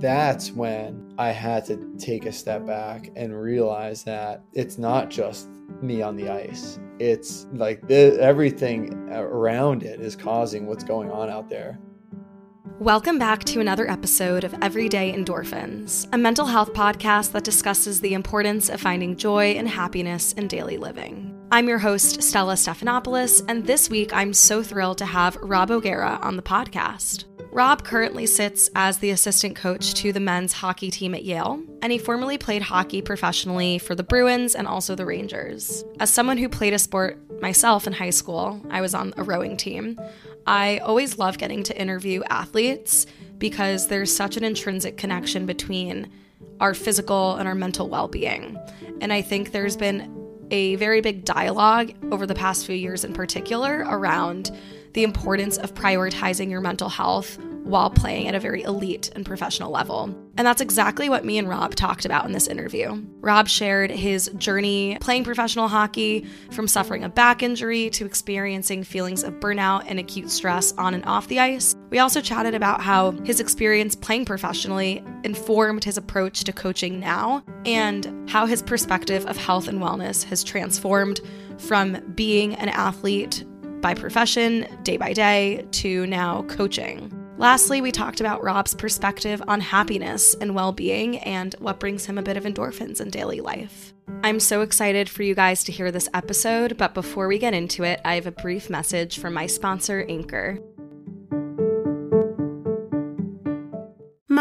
that's when I had to take a step back and realize that it's not just me on the ice. It's like the, everything around it is causing what's going on out there. Welcome back to another episode of Everyday Endorphins, a mental health podcast that discusses the importance of finding joy and happiness in daily living. I'm your host, Stella Stephanopoulos, and this week I'm so thrilled to have Rob O'Gara on the podcast. Rob currently sits as the assistant coach to the men's hockey team at Yale, and he formerly played hockey professionally for the Bruins and also the Rangers. As someone who played a sport myself in high school, I was on a rowing team. I always love getting to interview athletes because there's such an intrinsic connection between our physical and our mental well being. And I think there's been a very big dialogue over the past few years, in particular, around the importance of prioritizing your mental health while playing at a very elite and professional level. And that's exactly what me and Rob talked about in this interview. Rob shared his journey playing professional hockey from suffering a back injury to experiencing feelings of burnout and acute stress on and off the ice. We also chatted about how his experience playing professionally informed his approach to coaching now and how his perspective of health and wellness has transformed from being an athlete by profession, day by day, to now coaching. Lastly, we talked about Rob's perspective on happiness and well being and what brings him a bit of endorphins in daily life. I'm so excited for you guys to hear this episode, but before we get into it, I have a brief message from my sponsor, Anchor.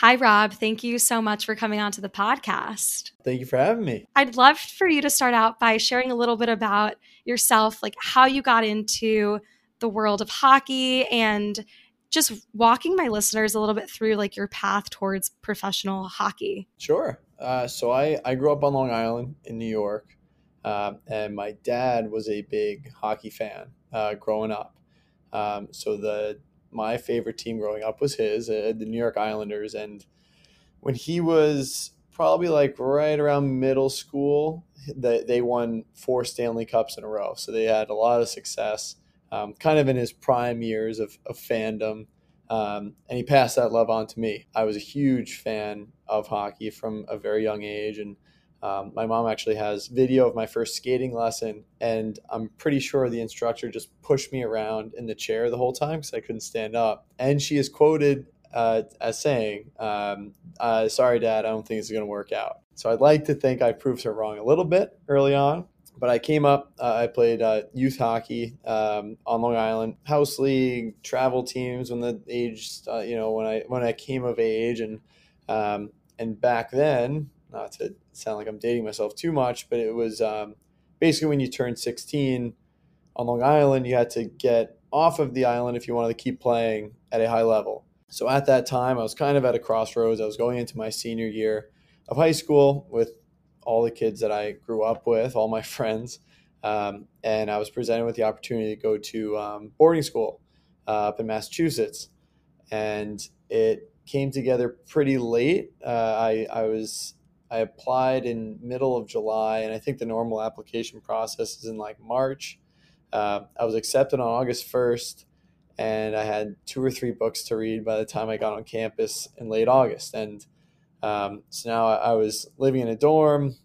Hi, Rob. Thank you so much for coming on to the podcast. Thank you for having me. I'd love for you to start out by sharing a little bit about yourself, like how you got into the world of hockey and just walking my listeners a little bit through like your path towards professional hockey. Sure. Uh, so I, I grew up on Long Island in New York, uh, and my dad was a big hockey fan uh, growing up. Um, so the my favorite team growing up was his, uh, the New York Islanders. And when he was probably like right around middle school, they, they won four Stanley Cups in a row. So they had a lot of success, um, kind of in his prime years of, of fandom. Um, and he passed that love on to me. I was a huge fan of hockey from a very young age. And um, my mom actually has video of my first skating lesson, and I'm pretty sure the instructor just pushed me around in the chair the whole time because I couldn't stand up. And she is quoted uh, as saying, um, uh, "Sorry, Dad, I don't think it's going to work out." So I'd like to think I proved her wrong a little bit early on. But I came up. Uh, I played uh, youth hockey um, on Long Island, house league, travel teams when the age, uh, you know, when I when I came of age, and um, and back then, not to sound like I'm dating myself too much, but it was um, basically when you turned 16 on Long Island, you had to get off of the island if you wanted to keep playing at a high level. So at that time, I was kind of at a crossroads. I was going into my senior year of high school with all the kids that I grew up with, all my friends. Um, and I was presented with the opportunity to go to um, boarding school uh, up in Massachusetts. And it came together pretty late. Uh, I, I was I applied in middle of July, and I think the normal application process is in like March. Uh, I was accepted on August 1st, and I had two or three books to read by the time I got on campus in late August. And um, so now I was living in a dorm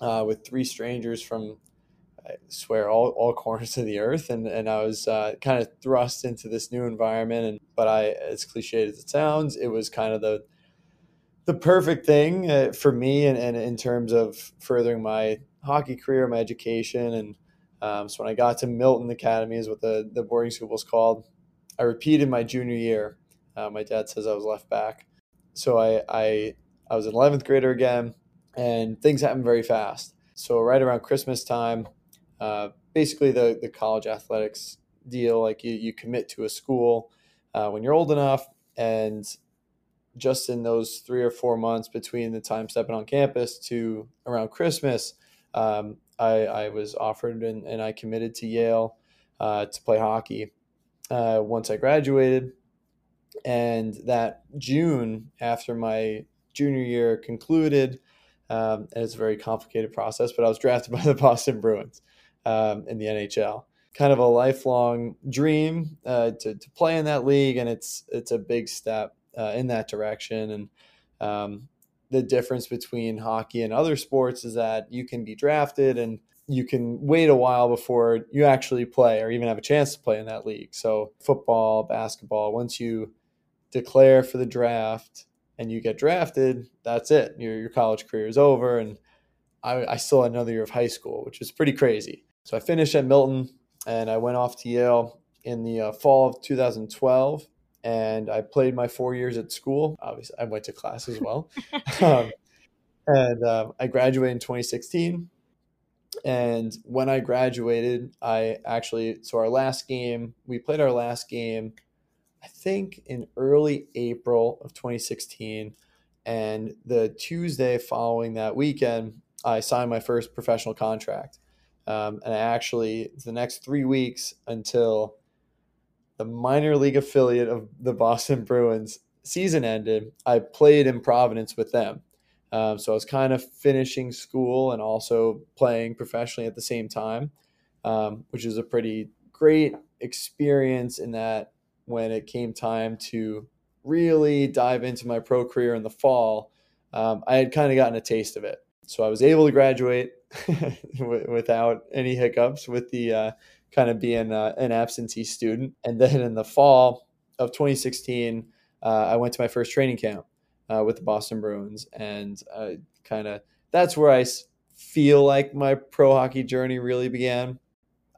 uh, with three strangers from, I swear, all, all corners of the earth. And, and I was uh, kind of thrust into this new environment. And But I, as cliched as it sounds, it was kind of the the perfect thing uh, for me and, and in terms of furthering my hockey career, my education. And um, so when I got to Milton Academy is what the, the boarding school was called, I repeated my junior year. Uh, my dad says I was left back. So I, I, I was an 11th grader again and things happened very fast. So right around Christmas time, uh, basically the, the college athletics deal, like you, you commit to a school uh, when you're old enough and just in those three or four months between the time stepping on campus to around Christmas, um, I, I, was offered and, and, I committed to Yale uh, to play hockey uh, once I graduated. And that June, after my junior year concluded, um, and it's a very complicated process, but I was drafted by the Boston Bruins um, in the NHL. Kind of a lifelong dream uh, to, to play in that league, and it's it's a big step uh, in that direction. And um, the difference between hockey and other sports is that you can be drafted and you can wait a while before you actually play or even have a chance to play in that league. So, football, basketball, once you declare for the draft and you get drafted, that's it. Your, your college career is over. And I, I still had another year of high school, which is pretty crazy. So, I finished at Milton and I went off to Yale in the uh, fall of 2012 and I played my four years at school. Obviously, I went to class as well. um, and um, I graduated in 2016. And when I graduated, I actually, so our last game, we played our last game, I think in early April of 2016. And the Tuesday following that weekend, I signed my first professional contract. Um, and I actually, the next three weeks until the minor league affiliate of the Boston Bruins season ended, I played in Providence with them. Um, so I was kind of finishing school and also playing professionally at the same time, um, which is a pretty great experience in that when it came time to really dive into my pro career in the fall, um, I had kind of gotten a taste of it. So I was able to graduate without any hiccups with the uh, kind of being uh, an absentee student. And then in the fall of 2016, uh, I went to my first training camp uh, with the Boston Bruins, and kind of that's where I feel like my pro hockey journey really began.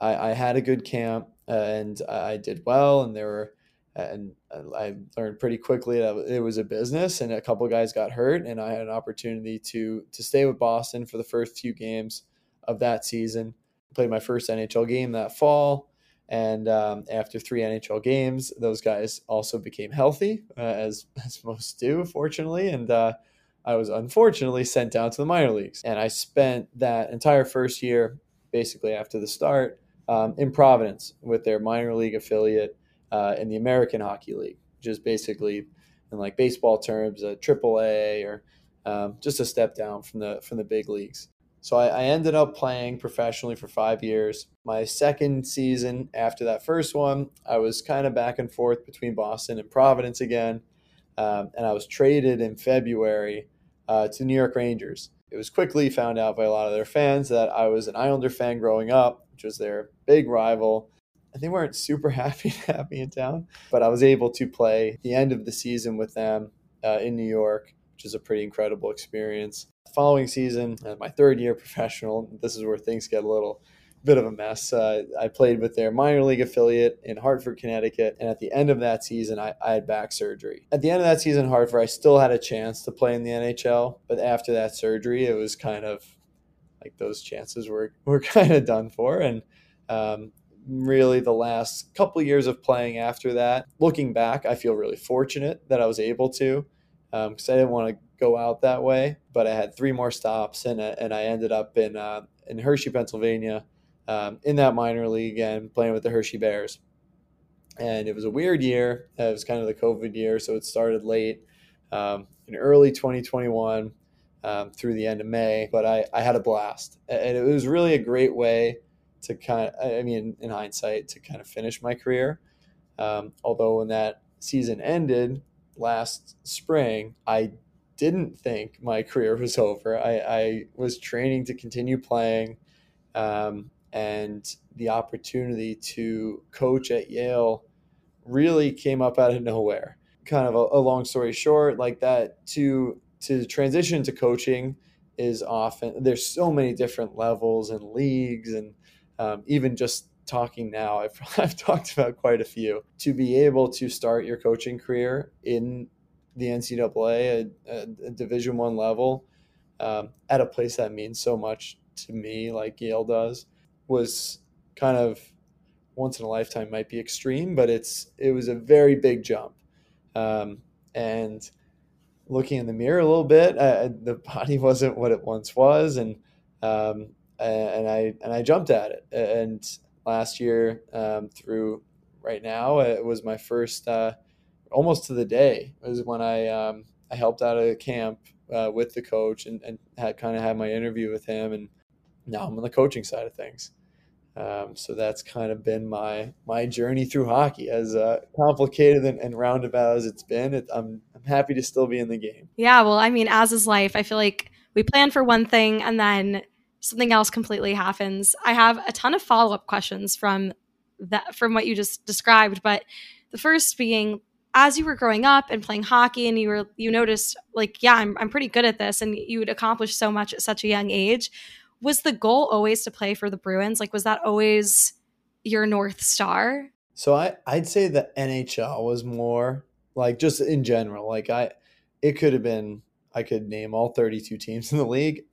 I, I had a good camp, and I did well, and there were. And I learned pretty quickly that it was a business, and a couple guys got hurt, and I had an opportunity to to stay with Boston for the first few games of that season played my first NHL game that fall. And um, after three NHL games, those guys also became healthy, uh, as, as most do, fortunately. And uh, I was unfortunately sent down to the minor leagues. And I spent that entire first year, basically after the start, um, in Providence with their minor league affiliate uh, in the American Hockey League, just basically, in like baseball terms, a triple A or um, just a step down from the from the big leagues. So I, I, ended up playing professionally for five years. My second season after that first one, I was kind of back and forth between Boston and Providence again. Um, and I was traded in February uh, to New York Rangers. It was quickly found out by a lot of their fans that I was an Islander fan growing up, which was their big rival. And they weren't super happy to have me in town, but I was able to play the end of the season with them uh, in New York, which is a pretty incredible experience following season, uh, my third year professional, this is where things get a little bit of a mess. Uh, I played with their minor league affiliate in Hartford, Connecticut, and at the end of that season, I, I, had back surgery. At the end of that season, Hartford, I still had a chance to play in the NHL, but after that surgery, it was kind of like those chances were were kind of done for, and um, really the last couple years of playing after that. Looking back, I feel really fortunate that I was able to because um, I didn't want to go out that way. But I had three more stops, and uh, and I ended up in uh, in Hershey, Pennsylvania, um, in that minor league and playing with the Hershey Bears. And it was a weird year. It was kind of the COVID year, so it started late um, in early 2021 um, through the end of May. But I, I had a blast, and it was really a great way to kind of, I mean, in hindsight, to kind of finish my career. Um, although when that season ended, last spring, I didn't think my career was over. I, I was training to continue playing, um, and the opportunity to coach at Yale really came up out of nowhere. Kind of a, a long story short, like that to to transition to coaching is often there's so many different levels and leagues and um, even just talking now, I've, I've talked about quite a few. To be able to start your coaching career in the NCAA, a, a Division One level, um, at a place that means so much to me, like Yale does, was kind of once in a lifetime. Might be extreme, but it's it was a very big jump, um, and looking in the mirror a little bit. The body wasn't what it once was, and um, and I and I jumped at it. And last year um, through right now, it was my first uh, almost to the day. It was when I um, I helped out at camp uh, with the coach and, and had kind of had my interview with him, and now I'm on the coaching side of things. Um, so that's kind of been my my journey through hockey, as uh, complicated and, and, roundabout as it's been. It, I'm I'm happy to still be in the game. Yeah, well, I mean, as is life. I feel like we plan for one thing and then something else completely happens. I have a ton of follow up questions from that from what you just described, but the first being as you were growing up and playing hockey and you were you noticed like yeah I'm, I'm pretty good at this and you would accomplish so much at such a young age was the goal always to play for the bruins like was that always your north star so i i'd say the nhl was more like just in general like i it could have been i could name all 32 teams in the league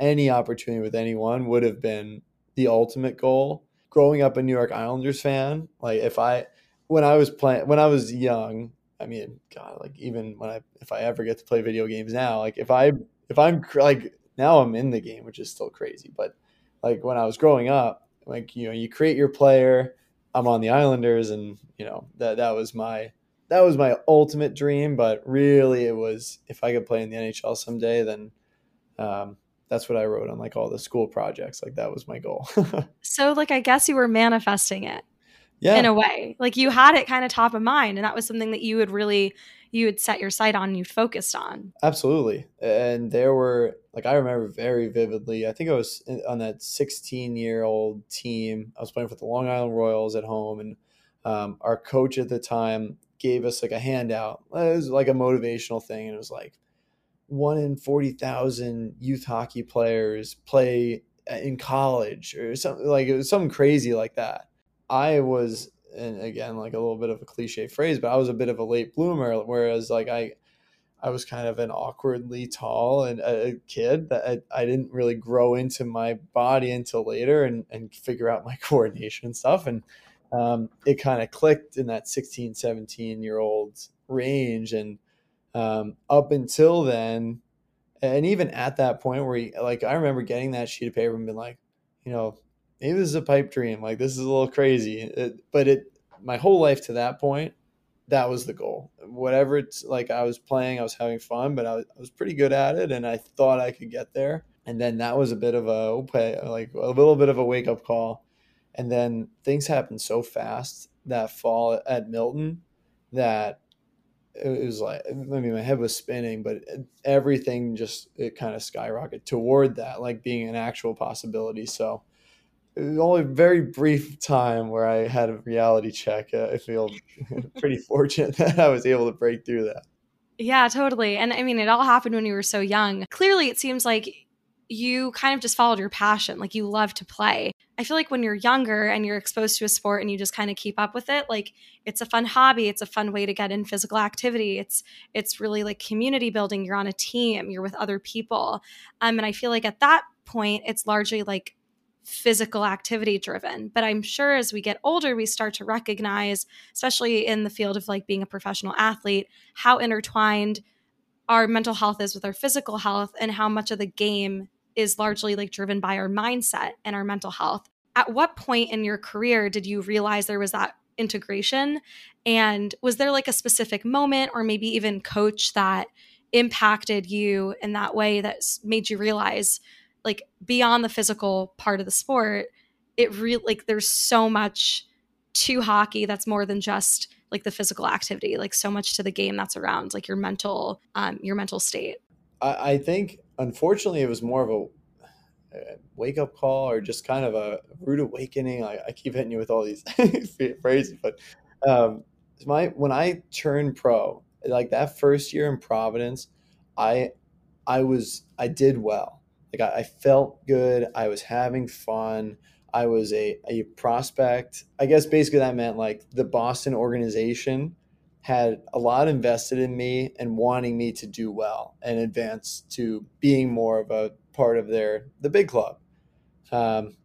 any opportunity with anyone would have been the ultimate goal growing up a new york islanders fan like if i when I was playing when I was young, I mean, God, like even when I if I ever get to play video games now, like if I if I'm like now I'm in the game, which is still crazy, but like when I was growing up, like you know, you create your player. I'm on the Islanders, and you know that that was my that was my ultimate dream. But really, it was if I could play in the NHL someday, then um, that's what I wrote on like all the school projects. Like that was my goal. so, like, I guess you were manifesting it yeah. in a way. Like you had it kind of top of mind, and that was something that you would really you would set your sight on you focused on. Absolutely, and there were like I remember very vividly. I think I was on that 16 year old team. I was playing for the Long Island Royals at home, and um, our coach at the time gave us like a handout. It was like a motivational thing, and it was like one in 40,000 youth hockey players play uh, in college or something like it was something crazy like that I was, and again, like a little bit of a cliche phrase, but I was a bit of a late bloomer. Whereas, like I, I was kind of an awkwardly tall and a kid that I, I didn't really grow into my body until later and, and figure out my coordination and stuff. And um, it kind of clicked in that 16, 17 year old range. And um, up until then, and even at that point where he, like, I remember getting that sheet of paper and being like, you know, maybe this is a pipe dream. Like this is a little crazy, it, but it my whole life to that point, that was the goal. Whatever it's like, I was playing, I was having fun, but I was, I was pretty good at it, and I thought I could get there. And then that was a bit of a like a little bit of a wake up call. And then things happened so fast that fall at Milton that it was like I mean my head was spinning, but everything just it kind of skyrocketed toward that, like being an actual possibility. So it was only a very brief time where I had a reality check. Uh, I feel pretty fortunate that I was able to break through that. Yeah, totally. And I mean, it all happened when you were so young. Clearly, it seems like you kind of just followed your passion. Like you love to play. I feel like when you're younger and you're exposed to a sport and you just kind of keep up with it, like it's a fun hobby. It's a fun way to get in physical activity. It's it's really like community building. You're on a team. You're with other people. Um, and I feel like at that point, it's largely like physical activity driven. But I'm sure as we get older, we start to recognize, especially in the field of like being a professional athlete, how intertwined our mental health is with our physical health and how much of the game is largely like driven by our mindset and our mental health. At what point in your career did you realize there was that integration? And was there like a specific moment or maybe even coach that impacted you in that way that made you realize like beyond the physical part of the sport, it really like there's so much to hockey that's more than just like the physical activity, like so much to the game that's around like your mental um your mental state. I, I think unfortunately it was more of a, wake up call or just kind of a rude awakening. I, I keep hitting you with all these phrases, but um, my when I turned pro, like that first year in Providence, I I was I did well like I, I felt good. I was having fun. I was a, a prospect. I guess basically that meant like the Boston organization had a lot invested in me and wanting me to do well and advance to being more of a part of their the big club. Um,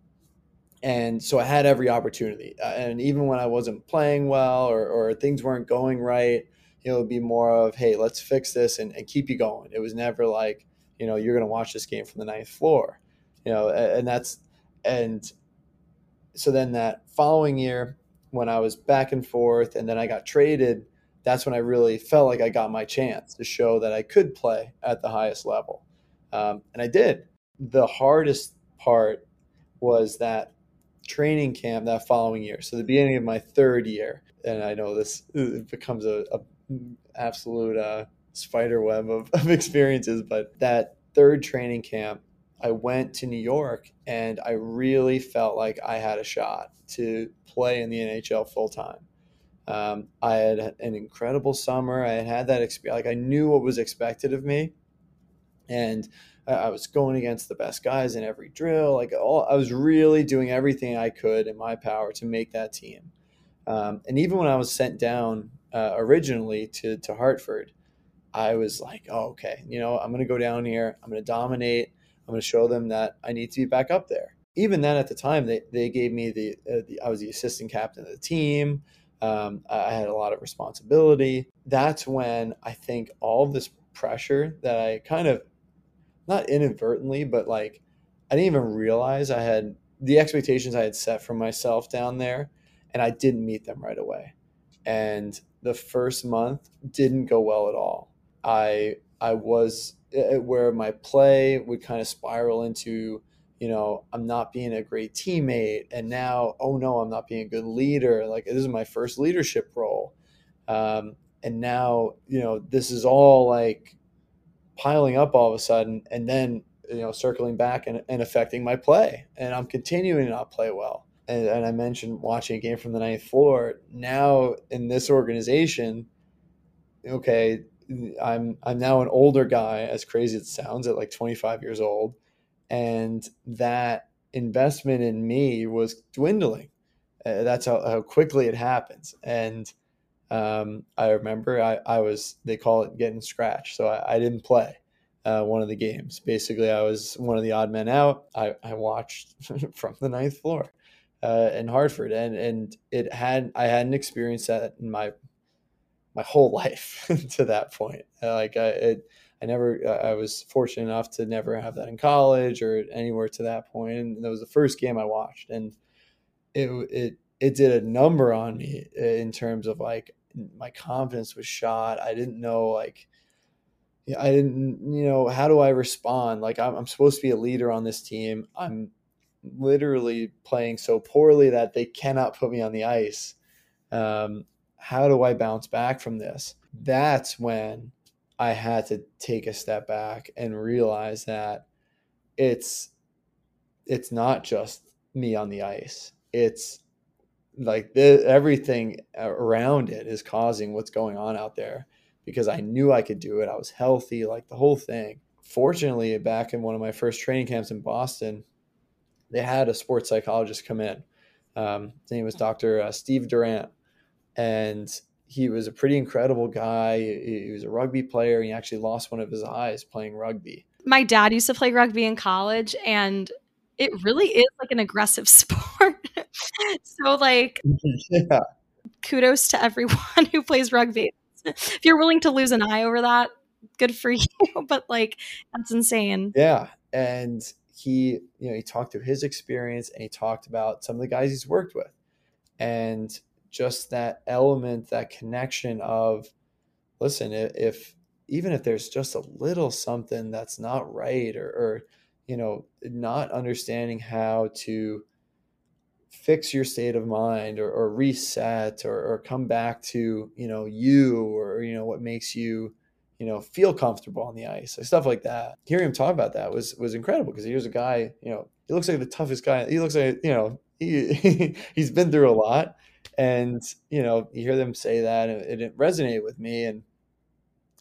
and so I had every opportunity. Uh, and even when I wasn't playing well or, or things weren't going right, it would be more of, hey, let's fix this and, and keep you going. It was never like, you know, you're going to watch this game from the ninth floor, you know, and that's, and so then that following year, when I was back and forth and then I got traded, that's when I really felt like I got my chance to show that I could play at the highest level. Um, and I did. The hardest part was that training camp that following year. So the beginning of my third year, and I know this becomes a, a absolute uh, spider web of, of experiences, but that third training camp, I went to New York and I really felt like I had a shot to play in the NHL full time. Um, I had an incredible summer. I had had that experience. Like I knew what was expected of me, and I was going against the best guys in every drill. Like all, I was really doing everything I could in my power to make that team. Um, and even when I was sent down uh, originally to to Hartford, I was like, oh, okay, you know, I'm going to go down here. I'm going to dominate. I'm going to show them that I need to be back up there. Even then, at the time, they, they gave me the, uh, the I was the assistant captain of the team. Um, I had a lot of responsibility. That's when I think all this pressure that I kind of, not inadvertently, but like I didn't even realize I had the expectations I had set for myself down there, and I didn't meet them right away. And the first month didn't go well at all. I I was where my play would kind of spiral into you know, I'm not being a great teammate. And now, oh no, I'm not being a good leader. Like, this is my first leadership role. Um, and now, you know, this is all like piling up all of a sudden and then, you know, circling back and, and affecting my play. And I'm continuing to not play well. And, and I mentioned watching a game from the ninth floor. Now, in this organization, okay, I'm I'm now an older guy, as crazy as it sounds, at like 25 years old and that investment in me was dwindling. Uh, that's how, how quickly it happens. And um, I remember I, I was, they call it getting scratched. So I, I didn't play uh, one of the games. Basically, I was one of the odd men out. I, I watched from the ninth floor uh, in Hartford. And, and it had, I hadn't experienced that in my, my whole life to that point. Like I, it, I never, I was fortunate enough to never have that in college or anywhere to that point. And that was the first game I watched, and it it it did a number on me in terms of like my confidence was shot. I didn't know like. I didn't, you know, how do I respond? Like, I'm, I'm supposed to be a leader on this team. I'm literally playing so poorly that they cannot put me on the ice. Um, how do I bounce back from this? That's when I had to take a step back and realize that it's it's not just me on the ice. It's like the, everything around it is causing what's going on out there because I knew I could do it. I was healthy, like the whole thing. Fortunately, back in one of my first training camps in Boston, they had a sports psychologist come in. Um, his name was Dr. Uh, Steve Durant. And he was a pretty incredible guy. He was a rugby player. He actually lost one of his eyes playing rugby. My dad used to play rugby in college, and it really is like an aggressive sport. so, like, yeah. kudos to everyone who plays rugby. If you're willing to lose an eye over that, good for you. but like, that's insane. Yeah, and he, you know, he talked through his experience, and he talked about some of the guys he's worked with, and just that element, that connection of, listen, if even if there's just a little something that's not right or, or you know, not understanding how to fix your state of mind or, or reset or, or come back to, you know, you or, you know, what makes you, you know, feel comfortable on the ice, stuff like that. Hearing him talk about that was was incredible because he was a guy, you know, he looks like the toughest guy. He looks like, you know, he he's been through a lot, and you know you hear them say that and it resonated with me and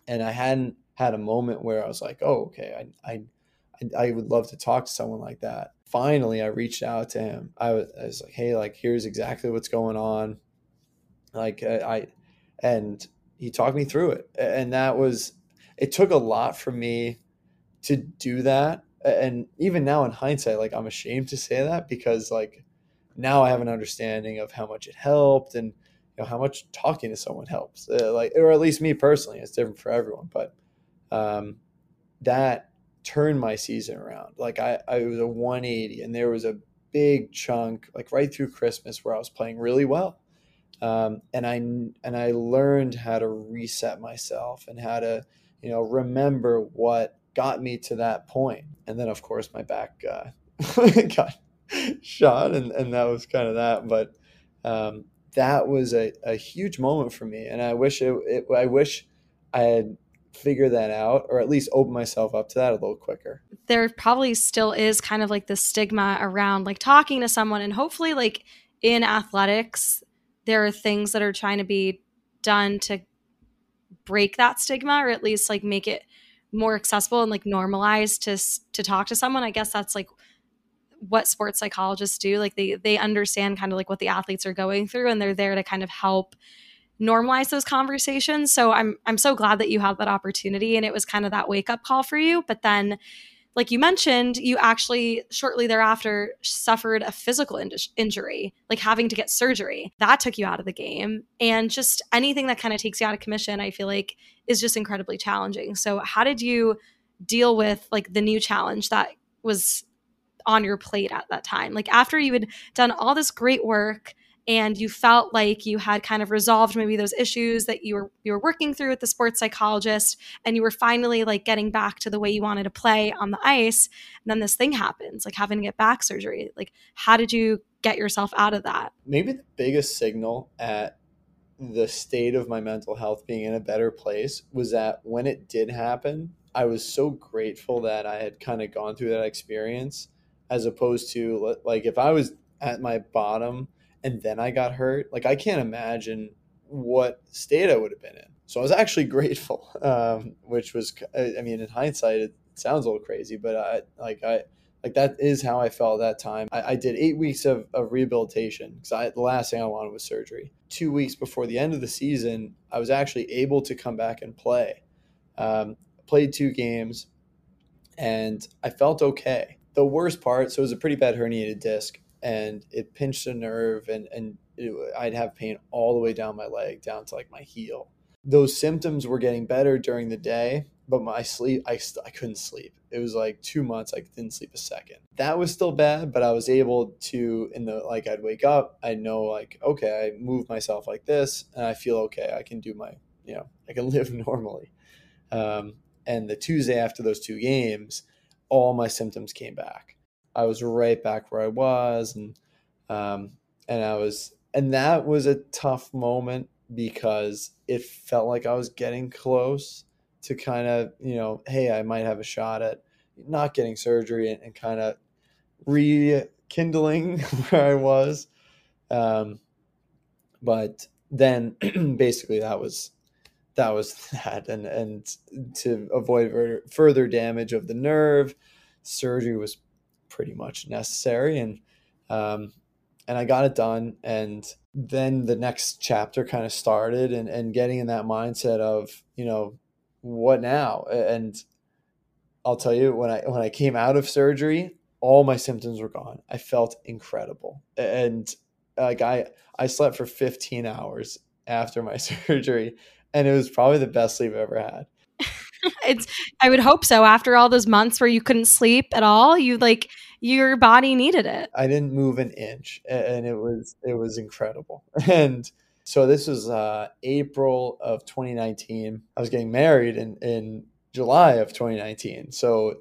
and i hadn't had a moment where i was like oh okay i i i would love to talk to someone like that. Finally i reached out to him. I was, I was like hey like here's exactly what's going on. Like I, I and he talked me through it and that was it took a lot for me to do that and even now in hindsight like i'm ashamed to say that because like now I have an understanding of how much it helped and you know how much talking to someone helps. Uh, like or at least me personally it's different for everyone but um, that turned my season around. Like I, I was a 180 and there was a big chunk like right through christmas where i was playing really well. Um, and i and i learned how to reset myself and how to you know remember what got me to that point. And then of course my back uh, got shot and, and that was kind of that but um, that was a, a huge moment for me and i wish it, it, i wish i had figured that out or at least open myself up to that a little quicker. There probably still is kind of like the stigma around like talking to someone and hopefully like in athletics there are things that are trying to be done to break that stigma or at least like make it more accessible and like normalized to to talk to someone. I guess that's like what sports psychologists do like they they understand kind of like what the athletes are going through and they're there to kind of help normalize those conversations. So i'm i'm so glad that you had that opportunity and it was kind of that wake up call for you. But then like you mentioned you actually shortly thereafter suffered a physical in- injury like having to get surgery. That took you out of the game and just anything that kind of takes you out of commission i feel like is just incredibly challenging. So how did you deal with like the new challenge that was on your plate at that time. Like after you had done all this great work and you felt like you had kind of resolved maybe those issues that you were you were working through with the sports psychologist and you were finally like getting back to the way you wanted to play on the ice and then this thing happens like having to get back surgery like how did you get yourself out of that maybe the biggest signal at the state of my mental health being in a better place was that when it did happen i was so grateful that i had kind of gone through that experience as opposed to like if I was at my bottom and then I got hurt, like I can't imagine what state I would have been in. So I was actually grateful, um, which was, I mean, in hindsight, it sounds a little crazy, but I like I like that is how I felt at that time. I, I did eight weeks of, of rehabilitation because the last thing I wanted was surgery. Two weeks before the end of the season, I was actually able to come back and play. Um, played two games, and I felt okay the worst part, so it was a pretty bad herniated disc, and it pinched a nerve, and and it, I'd have pain all the way down my leg, down to like my heel. Those symptoms were getting better during the day, but my sleep, I, I couldn't sleep. It was like two months, I didn't sleep a second. That was still bad, but I was able to, in the like, I'd wake up, I know like, okay, I move myself like this, and I feel okay. I can do my, you know, I can live normally. Um, and the Tuesday after those two games, all my symptoms came back. I was right back where I was, and um, and I was, and that was a tough moment because it felt like I was getting close to kind of, you know, hey, I might have a shot at not getting surgery and, and kind of rekindling where I was. Um, but then basically that was that was that and and to avoid further damage of the nerve surgery was pretty much necessary and um, and I got it done and then the next chapter kind of started and and getting in that mindset of you know what now? And I'll tell you when I when I came out of surgery all my symptoms were gone. I felt incredible. And like I I slept for 15 hours after my surgery and it was probably the best sleep I've ever had. it's I would hope so. After all those months where you couldn't sleep at all, you like your body needed it. I didn't move an inch, and it was it was incredible. And so this was uh, April of 2019. I was getting married in in July of 2019. So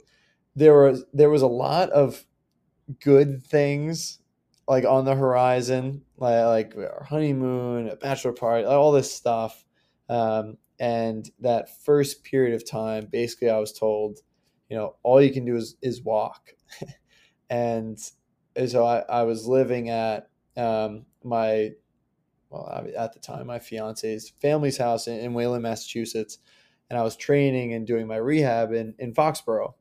there was there was a lot of good things like on the horizon, like, like our honeymoon, a bachelor party, all this stuff um, and that first period of time, basically, I was told, you know, all you can do is is walk, and, and so I, I was living at um, my well at the time my fiance's family's house in, in Wayland, Massachusetts, and I was training and doing my rehab in in Foxborough.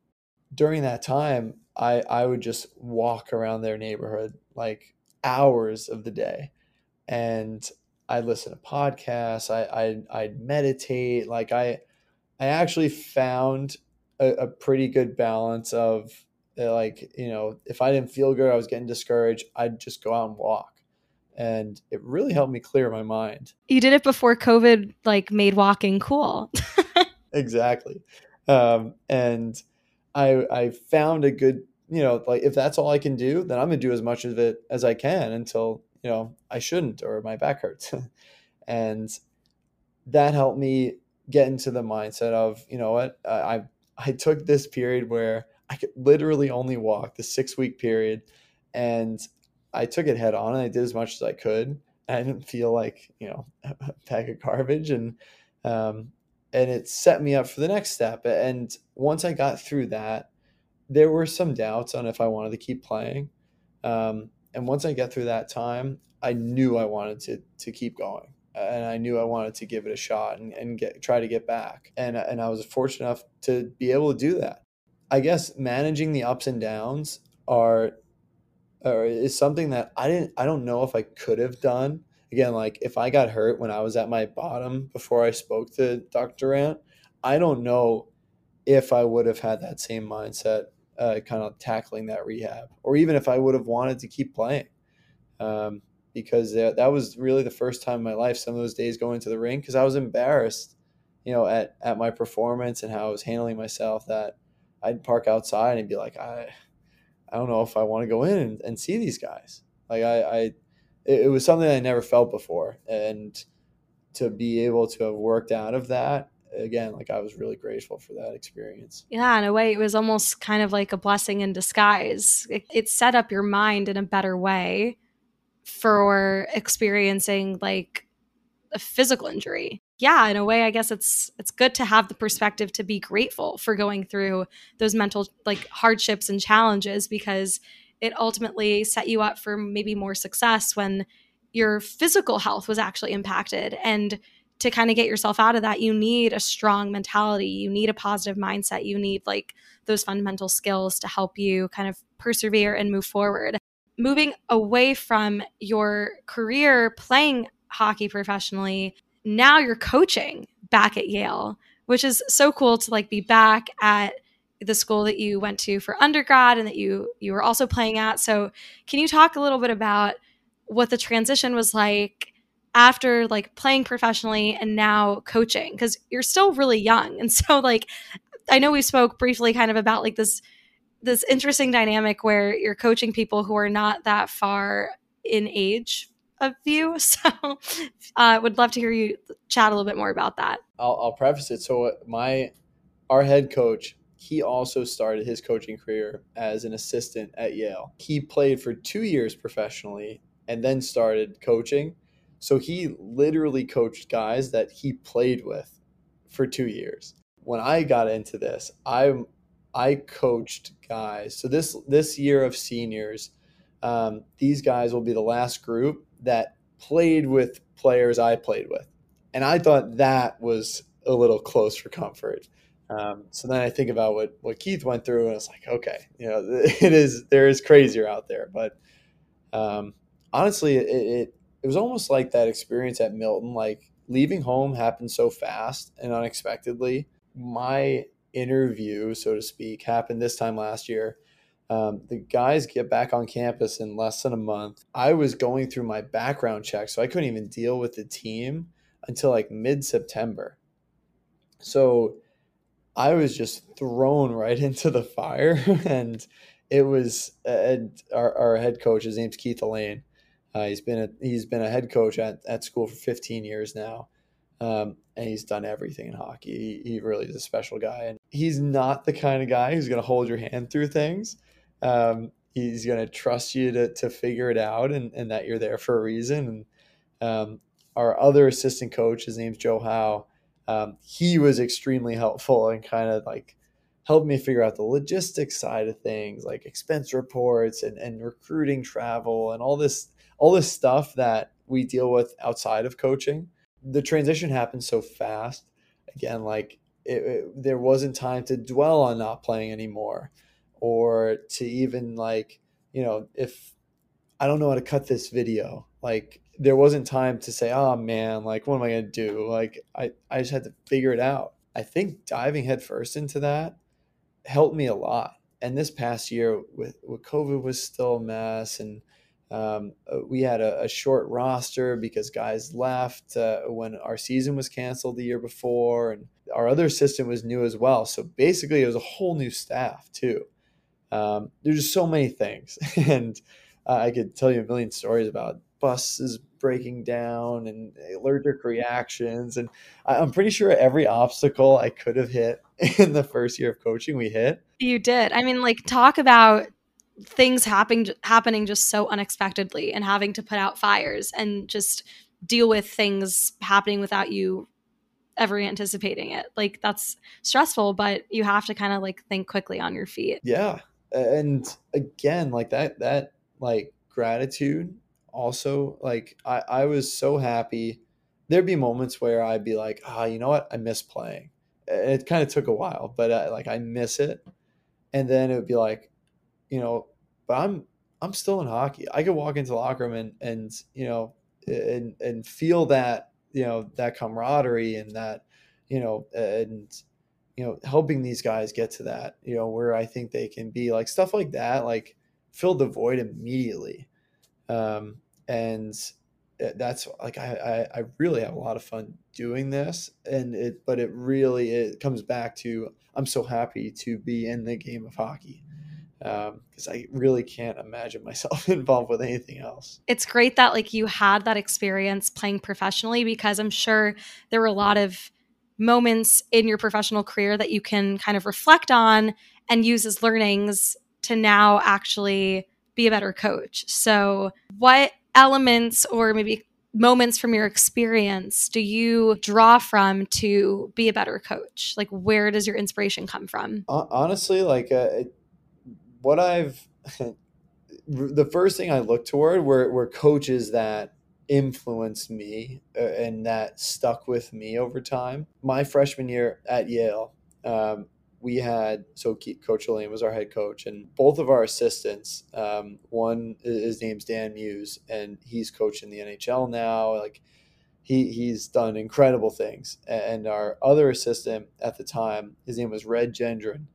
During that time, I I would just walk around their neighborhood like hours of the day, and I'd listen to podcasts. I I'd, I'd meditate. Like I I actually found a, a pretty good balance of uh, like you know if I didn't feel good, I was getting discouraged. I'd just go out and walk, and it really helped me clear my mind. You did it before COVID like made walking cool. exactly. Um, and I I found a good, you know, like if that's all I can do, then I'm gonna do as much of it as I can until, you know, I shouldn't or my back hurts. and that helped me get into the mindset of, you know what, I I took this period where I could literally only walk the six week period and I took it head on and I did as much as I could. I didn't feel like, you know, a bag of garbage and um, and it set me up for the next step. And once I got through that, there were some doubts on if I wanted to keep playing. Um, and once I got through that time, I knew I wanted to to keep going, and I knew I wanted to give it a shot and, and get try to get back. And and I was fortunate enough to be able to do that. I guess managing the ups and downs are or is something that I didn't I don't know if I could have done. Again, like if I got hurt when I was at my bottom before I spoke to Dr. Durant, I don't know if I would have had that same mindset, uh, kind of tackling that rehab, or even if I would have wanted to keep playing. Um, because that, that was really the first time in my life, some of those days going to the ring, because I was embarrassed, you know, at, at my performance and how I was handling myself that I'd park outside and be like, I, I don't know if I want to go in and, and see these guys. Like I, I it, it was something I never felt before, and to be able to have worked out of that again, like I was really grateful for that experience. Yeah, in a way, it was almost kind of like a blessing in disguise. It, it set up your mind in a better way for experiencing like a physical injury yeah in a way i guess it's it's good to have the perspective to be grateful for going through those mental like hardships and challenges because it ultimately set you up for maybe more success when your physical health was actually impacted and to kind of get yourself out of that you need a strong mentality you need a positive mindset you need like those fundamental skills to help you kind of persevere and move forward moving away from your career playing hockey professionally now you're coaching back at Yale, which is so cool to like be back at the school that you went to for undergrad and that you you were also playing at. So, can you talk a little bit about what the transition was like after like playing professionally and now coaching because you're still really young. And so like I know we spoke briefly kind of about like this this interesting dynamic where you're coaching people who are not that far in age of you. So I uh, would love to hear you chat a little bit more about that. I'll, I'll preface it. So my our head coach, he also started his coaching career as an assistant at Yale. He played for two years professionally and then started coaching. So he literally coached guys that he played with for two years. When I got into this, I I coached guys. So this this year of seniors, um, these guys will be the last group that played with players I played with. And I thought that was a little close for comfort. Um, so then I think about what, what Keith went through, and it's like, okay, you know, it is there is crazier out there. But um, honestly, it, it it was almost like that experience at Milton. Like leaving home happened so fast and unexpectedly. My interview, so to speak, happened this time last year, um, the guys get back on campus in less than a month. I was going through my background check, so I couldn't even deal with the team until like mid September. So I was just thrown right into the fire. and it was our, our head coach, his name's Keith Allain. Uh, he's been a he's been a head coach at, at school for 15 years now. Um, and he's done everything in hockey. He, he really is a special guy. And he's not the kind of guy who's going to hold your hand through things. Um, he's going to trust you to, to figure it out and, and that you're there for a reason. And um, our other assistant coach, his name's Joe Howe, um, he was extremely helpful and kind of like helped me figure out the logistics side of things, like expense reports and, and recruiting travel and all this all this stuff that we deal with outside of coaching. The transition happened so fast. Again, like it, it, there wasn't time to dwell on not playing anymore or to even like you know if i don't know how to cut this video like there wasn't time to say oh man like what am i going to do like i i just had to figure it out i think diving headfirst into that helped me a lot and this past year with with covid was still a mess and Um, uh, we had a, a, short roster because guys left uh, when our season was canceled the year before, and our other assistant was new as well. So basically, it was a whole new staff too. Um, there's just so many things, and uh, I could tell you a million stories about buses breaking down and allergic reactions. And I'm pretty sure every obstacle I could have hit in the first year of coaching, we hit. You did. I mean, like, talk about things happening happening just so unexpectedly and having to put out fires and just deal with things happening without you ever anticipating it. Like that's stressful, but you have to kind of like think quickly on your feet. Yeah. And again, like that that like gratitude also like I, I was so happy there'd be moments where i'd be like ah oh, you know what i miss playing it kind of took a while but I, like i miss it and then it would be like you know but i'm i'm still in hockey. I could walk into the locker room and and you know and and feel that you know that camaraderie and that you know and you know helping these guys get to that you know where i think they can be like stuff like that like fill the void immediately. Um and that's like I, I, I really have a lot of fun doing this and it but it really it comes back to i'm so happy to be in the game of hockey because um, i really can't imagine myself involved with anything else it's great that like you had that experience playing professionally because i'm sure there were a lot of moments in your professional career that you can kind of reflect on and use as learnings to now actually be a better coach so what elements or maybe moments from your experience do you draw from to be a better coach? Like, where does your inspiration come from? Honestly, like uh, what I've, the first thing I look toward were, were coaches that influenced me uh, and that stuck with me over time. My freshman year at Yale, um, we had so Coach Allain was our head coach, and both of our assistants. Um, one his name's Dan Muse, and he's coaching the NHL now. Like he he's done incredible things. And our other assistant at the time, his name was Red Gendron,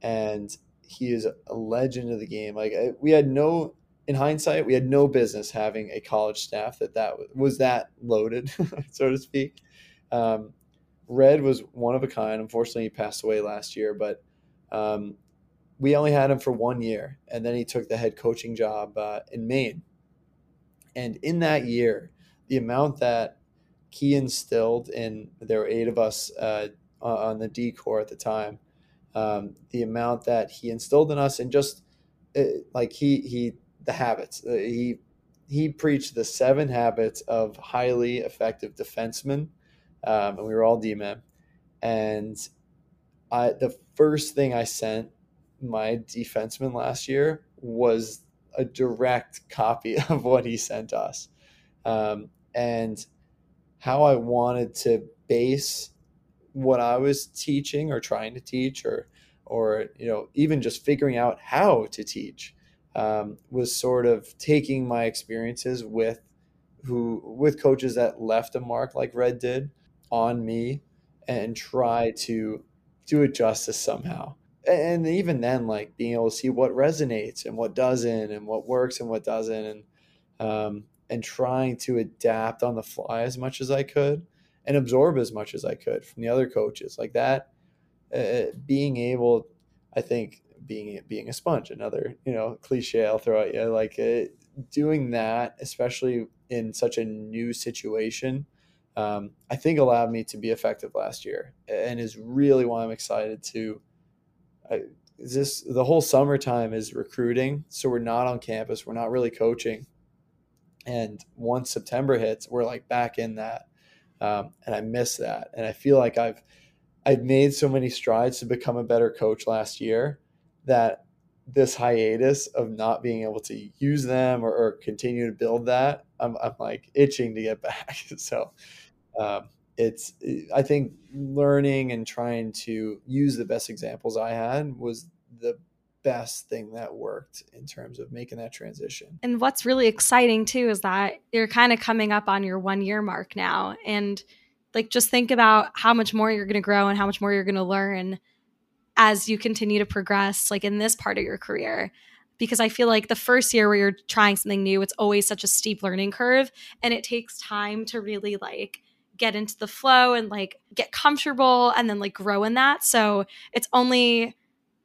and he is a legend of the game. Like we had no. In hindsight, we had no business having a college staff that that was that loaded, so to speak. Um, Red was one of a kind. Unfortunately, he passed away last year, but um, we only had him for one year, and then he took the head coaching job uh, in Maine. And in that year, the amount that he instilled in there were eight of us uh, on the D corps at the time. Um, the amount that he instilled in us, and just uh, like he he the habits uh, he he preached the seven habits of highly effective defensemen um, and we were all D-men. And I, the first thing I sent my defenseman last year was a direct copy of what he sent us, um, and how I wanted to base what I was teaching or trying to teach, or or you know even just figuring out how to teach um, was sort of taking my experiences with who with coaches that left a mark like Red did on me and try to do it justice somehow. And even then, like being able to see what resonates and what doesn't, and what works and what doesn't, and um, and trying to adapt on the fly as much as I could and absorb as much as I could from the other coaches, like that. Uh, being able, I think, being being a sponge, another you know cliche I'll throw at you, like uh, doing that, especially in such a new situation um, I think allowed me to be effective last year, and is really why I'm excited to. I, this the whole summertime is recruiting, so we're not on campus, we're not really coaching, and once September hits, we're like back in that, um, and I miss that, and I feel like I've I've made so many strides to become a better coach last year that this hiatus of not being able to use them or, or continue to build that, I'm, I'm like itching to get back. so um, it's, I think learning and trying to use the best examples I had was the best thing that worked in terms of making that transition. And what's really exciting too is that you're kind of coming up on your one year mark now. And like just think about how much more you're going to grow and how much more you're going to learn as you continue to progress like in this part of your career because I feel like the first year where you're trying something new, it's always such a steep learning curve and it takes time to really like get into the flow and like get comfortable and then like grow in that. So it's only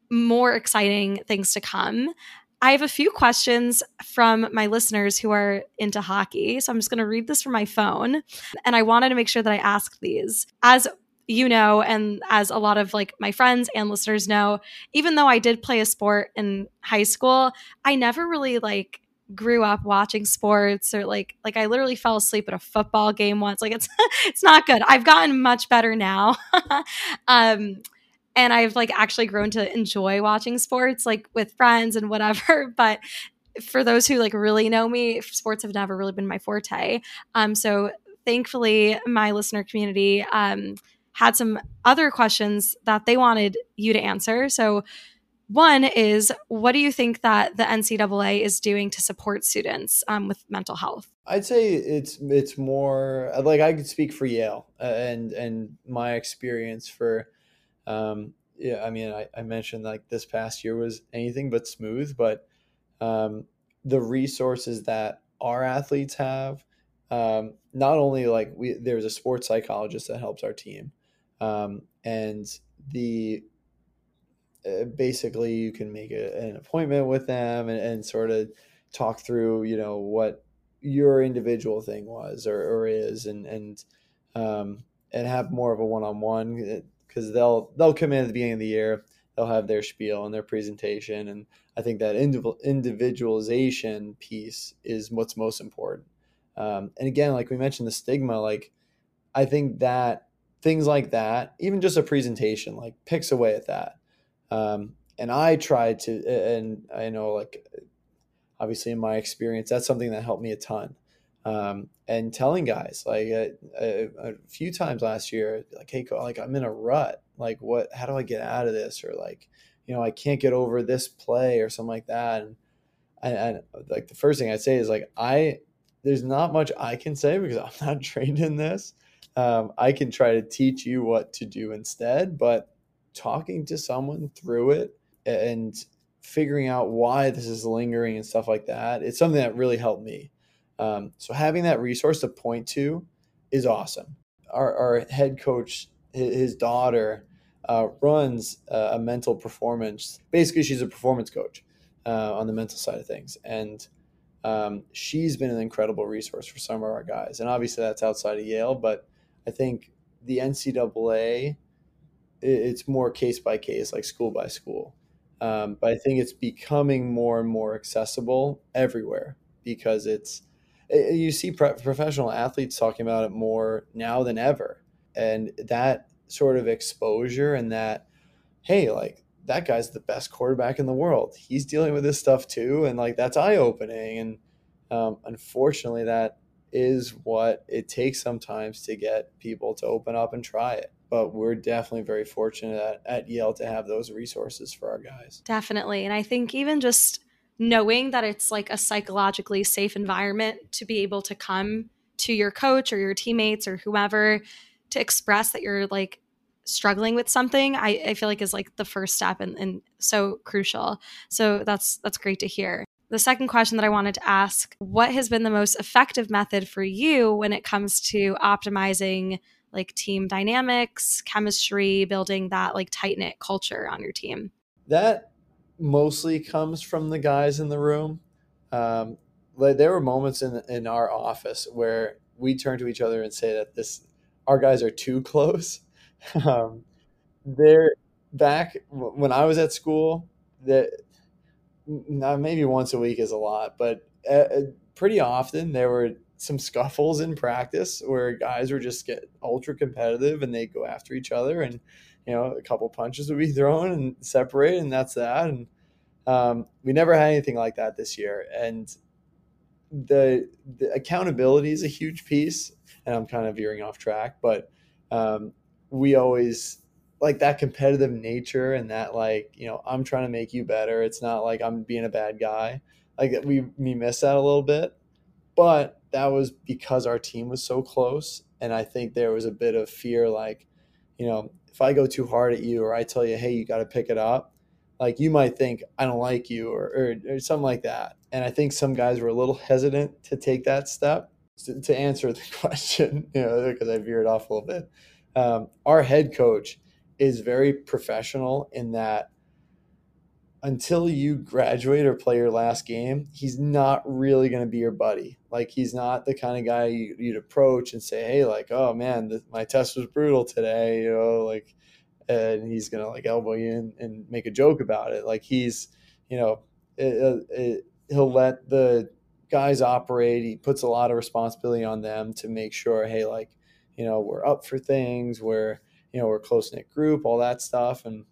more exciting things to come. I have a few questions from my listeners who are into hockey. So I'm just going to read this from my phone. And I wanted to make sure that I asked these. As you know, and as a lot of like my friends and listeners know, even though I did play a sport in high school, I never really like grew up watching sports or like like I literally fell asleep at a football game once. Like it's it's not good. I've gotten much better now. um and I've like actually grown to enjoy watching sports like with friends and whatever, but for those who like really know me, sports have never really been my forte. Um so thankfully my listener community um had some other questions that they wanted you to answer. So, one is what do you think that the NCAA is doing to support students um, with mental health? I'd say it's it's more like I could speak for Yale uh, and and my experience for um, yeah I mean I, I mentioned like this past year was anything but smooth but um, the resources that our athletes have um, not only like we there's a sports psychologist that helps our team um, and the uh, basically you can make a, an appointment with them and, and, sort of talk through you know what your individual thing was or, or is and and um, and have more of a one-on-one because they'll they'll come in at the beginning of the year they'll have their spiel and their presentation and i think that individualization piece is what's most important um, and again like we mentioned the stigma like i think that things like that, even just a presentation, like picks away at that. Um, and I try to, and I know, like, obviously in my experience, that's something that helped me a ton. Um, and telling guys like a, a, a, few times last year, like, hey, like I'm in a rut. Like, what? How do I get out of this? Or like, you know, I can't get over this play or something like that. And and, and like the first thing I say is like, I there's not much I can say because I'm not trained in this. Um, I can try to teach you what to do instead, but talking to someone through it and figuring out why this is lingering and stuff like that, it's something that really helped me. Um, so having that resource to point to is awesome. Our, our head coach, his daughter, uh, runs a mental performance. Basically, she's a performance coach uh, on the mental side of things, and um, she's been an incredible resource for some of our guys. And obviously, that's outside of Yale, but I think the NCAA, it's more case by case, like school by school. Um, but I think it's becoming more and more accessible everywhere because it's you see professional athletes talking about it more now than ever, and that sort of exposure and that hey, like that guy's the best quarterback in the world. He's dealing with this stuff too, and like that's eye opening. And um, unfortunately, that is what it takes sometimes to get people to open up and try it. But we're definitely very fortunate at, at Yale to have those resources for our guys. Definitely. And I think even just knowing that it's like a psychologically safe environment to be able to come to your coach or your teammates or whoever to express that you're like struggling with something I, I feel like is like the first step and, and so crucial so that's that's great to hear the second question that I wanted to ask what has been the most effective method for you when it comes to optimizing like team dynamics, chemistry, building that like tight knit culture on your team? That mostly comes from the guys in the room. Um, like there were moments in in our office where we turn to each other and say that this our guys are too close. um, they're back when I was at school. That maybe once a week is a lot, but uh, uh, pretty often there were some scuffles in practice where guys were just get ultra competitive and they go after each other and you know a couple punches would be thrown and separate and that's that. And um, we never had anything like that this year. And the, the accountability is a huge piece and i'm kind of veering off track but um, we always like that competitive nature and that like you know i'm trying to make you better. It's not like i'm being a bad guy. Like we we miss that a little bit. But that was because our team was so close and i think there was a bit of fear like you know if i go too hard at you or i tell you hey you got to pick it up like you might think I don't like you or, or, or something like that. And I think some guys were a little hesitant to take that step to, to answer the question, you know, because I veered off a little bit. Um, our head coach is very professional in that until you graduate or play your last game, he's not really going to be your buddy. Like he's not the kind of guy you, would approach and say, "Hey, like, oh man, my test was brutal today," you know, like, and he's gonna like elbow you in and make a joke about it. Like he's, you know, it, uh, it, he'll let the guys operate. He puts a lot of responsibility on them to make sure, hey, like, you know, we're up for things. We're, you know, we're close knit group, all that stuff, and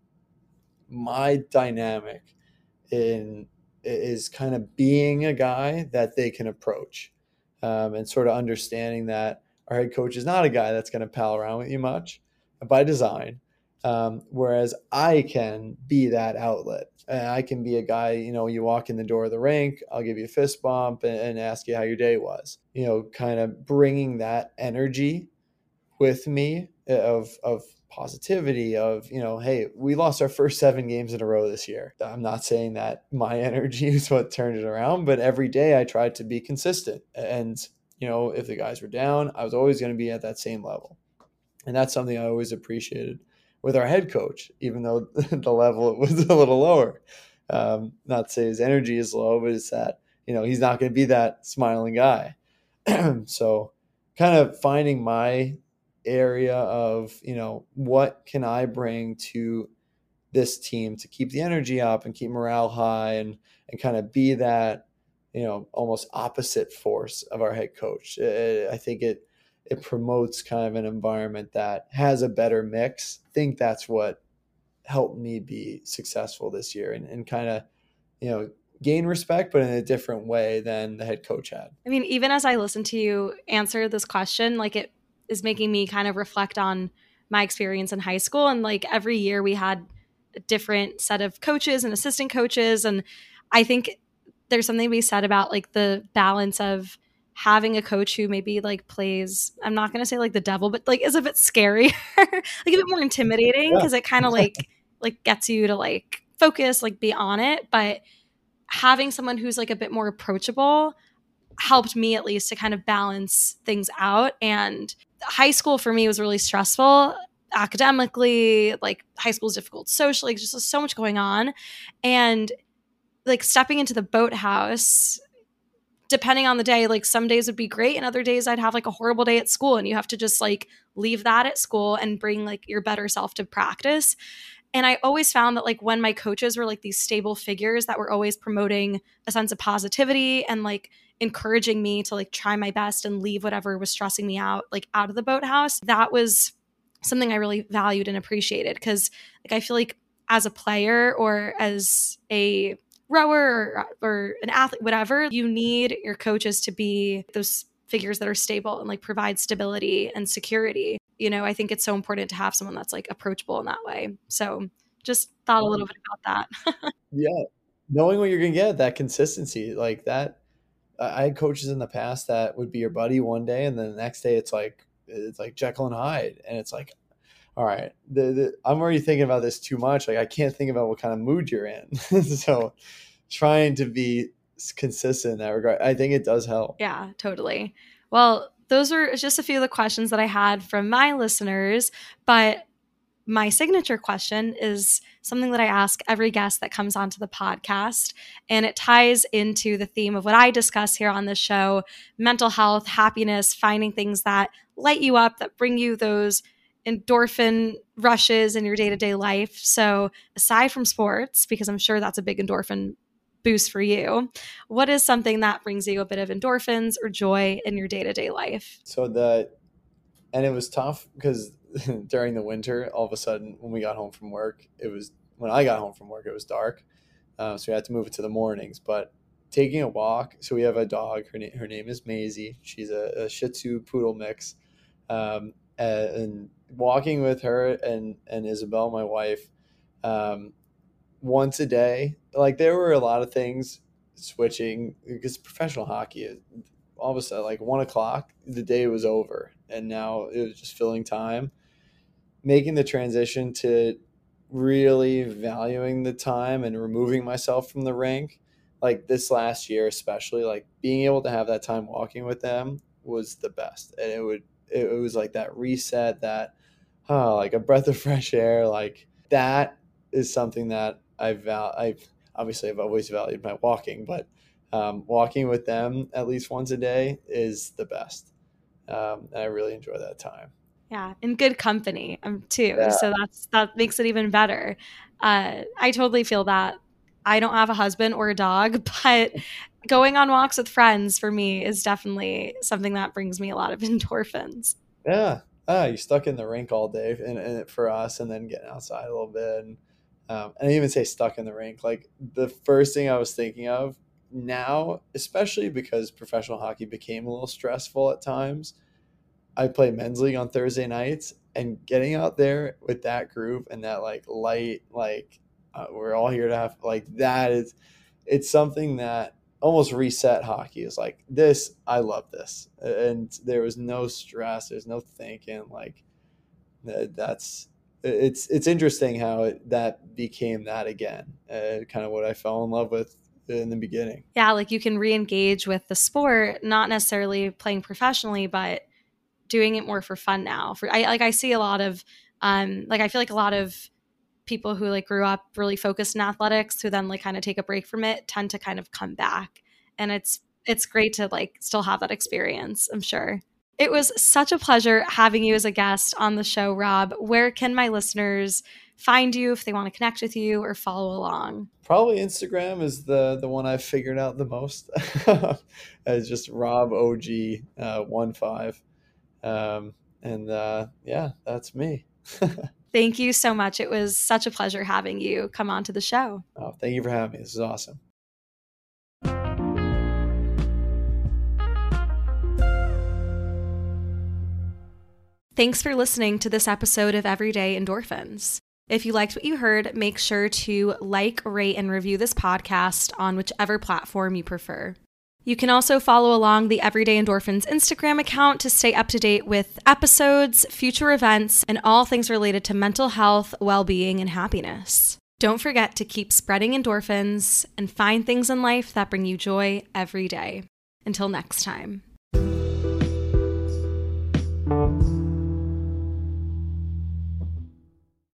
my dynamic in is kind of being a guy that they can approach um, and sort of understanding that our head coach is not a guy that's going to pal around with you much by design. Um, whereas I can be that outlet. And I can be a guy, you know, you walk in the door of the rink, I'll give you a fist bump and, and ask you how your day was. You know, kind of bringing that energy with me of, of positivity of you know hey we lost our first seven games in a row this year. I'm not saying that my energy is what turned it around but every day i tried to be consistent. And you know if the guys were down i was always going to be at that same level. And that's something i always appreciated with our head coach even though the level was a little lower. Um, not to say his energy is low but it's that you know he's not going to be that smiling guy. So kind of finding my area of you know what can I bring to this team to keep the energy up and keep morale high and and kind of be that you know almost opposite force of our head coach. I think it it promotes kind of an environment that has a better mix. I think that's what helped me be successful this year and, and kind of you know gain respect but in a different way than the head coach had. I mean even as I listen to you answer this question like it is making me kind of reflect on my experience in high school. And like every year we had a different set of coaches and assistant coaches. And i think there's something to be said about like the balance of having a coach who maybe like plays i'm not going to say like the devil but like is a bit scary like a bit more intimidating because yeah. it kind of like like gets you to like focus like be on it. But having someone who's like a bit more approachable helped me at least to kind of balance things out. And high school for me was really stressful. Academically like high school is difficult. Socially just so much going on. And like stepping into the boathouse depending on the day like some days would be great and other days i'd have like a horrible day at school. And you have to just like leave that at school and bring like your better self to practice. And i always found that like when my coaches were like these stable figures that were always promoting a sense of positivity and like encouraging me to like try my best and leave whatever was stressing me out like out of the boathouse that was something i really valued and appreciated because like i feel like as a player or as a rower or, uh, or an athlete whatever you need your coaches to be those figures that are stable and like provide stability and security. You know i think it's so important to have someone that's like approachable in that way. So just thought a little bit about that. Yeah. Knowing what you're gonna get that consistency like that I had coaches in the past that would be your buddy one day, and then the next day it's like it's like Jekyll and Hyde, and it's like, all right, the, the, I'm already thinking about this too much. Like I can't think about what kind of mood you're in. so trying to be consistent in that regard, I think it does help. Yeah, totally. Well, those are just a few of the questions that I had from my listeners, but my signature question is something that I ask every guest that comes onto the podcast. And it ties into the theme of what I discuss here on the show mental health, happiness, finding things that light you up, that bring you those endorphin rushes in your day to day life. So, aside from sports, because I'm sure that's a big endorphin boost for you, what is something that brings you a bit of endorphins or joy in your day to day life? So, the and it was tough because during the winter, all of a sudden, when we got home from work, it was when I got home from work, it was dark, uh, so we had to move it to the mornings. But taking a walk, so we have a dog. Her name her name is Maisie. She's a, a Shih Tzu poodle mix, um, and, and, walking with her and and Isabel, my wife, um, once a day. Like there were a lot of things switching because professional hockey all of a sudden like one o'clock the day was over and now it was just filling time making the transition to really valuing the time and removing myself from the rink, like this last year especially, like being able to have that time walking with them was the best. And it would it, was like that reset, that oh, like a breath of fresh air, like that is something that I've val- I've obviously I've always valued my walking, but um, walking with them at least once a day is the best. Um, and I really enjoy that time. Yeah, in good company um, too. Yeah. So that's that makes it even better. Uh, I totally feel that. I don't have a husband or a dog, but going on walks with friends for me is definitely something that brings me a lot of endorphins. Yeah, ah, you stuck in the rink all day, and, and for us, and then getting outside a little bit, and um, and I even say stuck in the rink. Like the first thing I was thinking of now, especially because professional hockey became a little stressful at times, I play men's league on Thursday nights and getting out there with that group and that like light, like uh, we're all here to have like that is, it's something that almost reset hockey. Is like this, I love this. And there was no stress, there's no thinking like that's, it's, it's interesting how it, that became that again, uh, kind of what I fell in love with in the beginning. Yeah, like you can re-engage with the sport, not necessarily playing professionally, but doing it more for fun now. For I like I see a lot of um like I feel like a lot of people who like grew up really focused in athletics who then like kind of take a break from it tend to kind of come back. And it's it's great to like still have that experience, I'm sure. It was such a pleasure having you as a guest on the show, Rob. Where can my listeners find you if they want to connect with you or follow along? Probably Instagram is the the one I've figured out the most. it's just Rob OG uh, one five, um, and uh, yeah, that's me. thank you so much. It was such a pleasure having you come on to the show. Oh, thank you for having me. This is awesome. Thanks for listening to this episode of Everyday Endorphins. If you liked what you heard, make sure to like, rate, and review this podcast on whichever platform you prefer. You can also follow along the Everyday Endorphins Instagram account to stay up to date with episodes, future events, and all things related to mental health, well being, and happiness. Don't forget to keep spreading endorphins and find things in life that bring you joy every day. Until next time.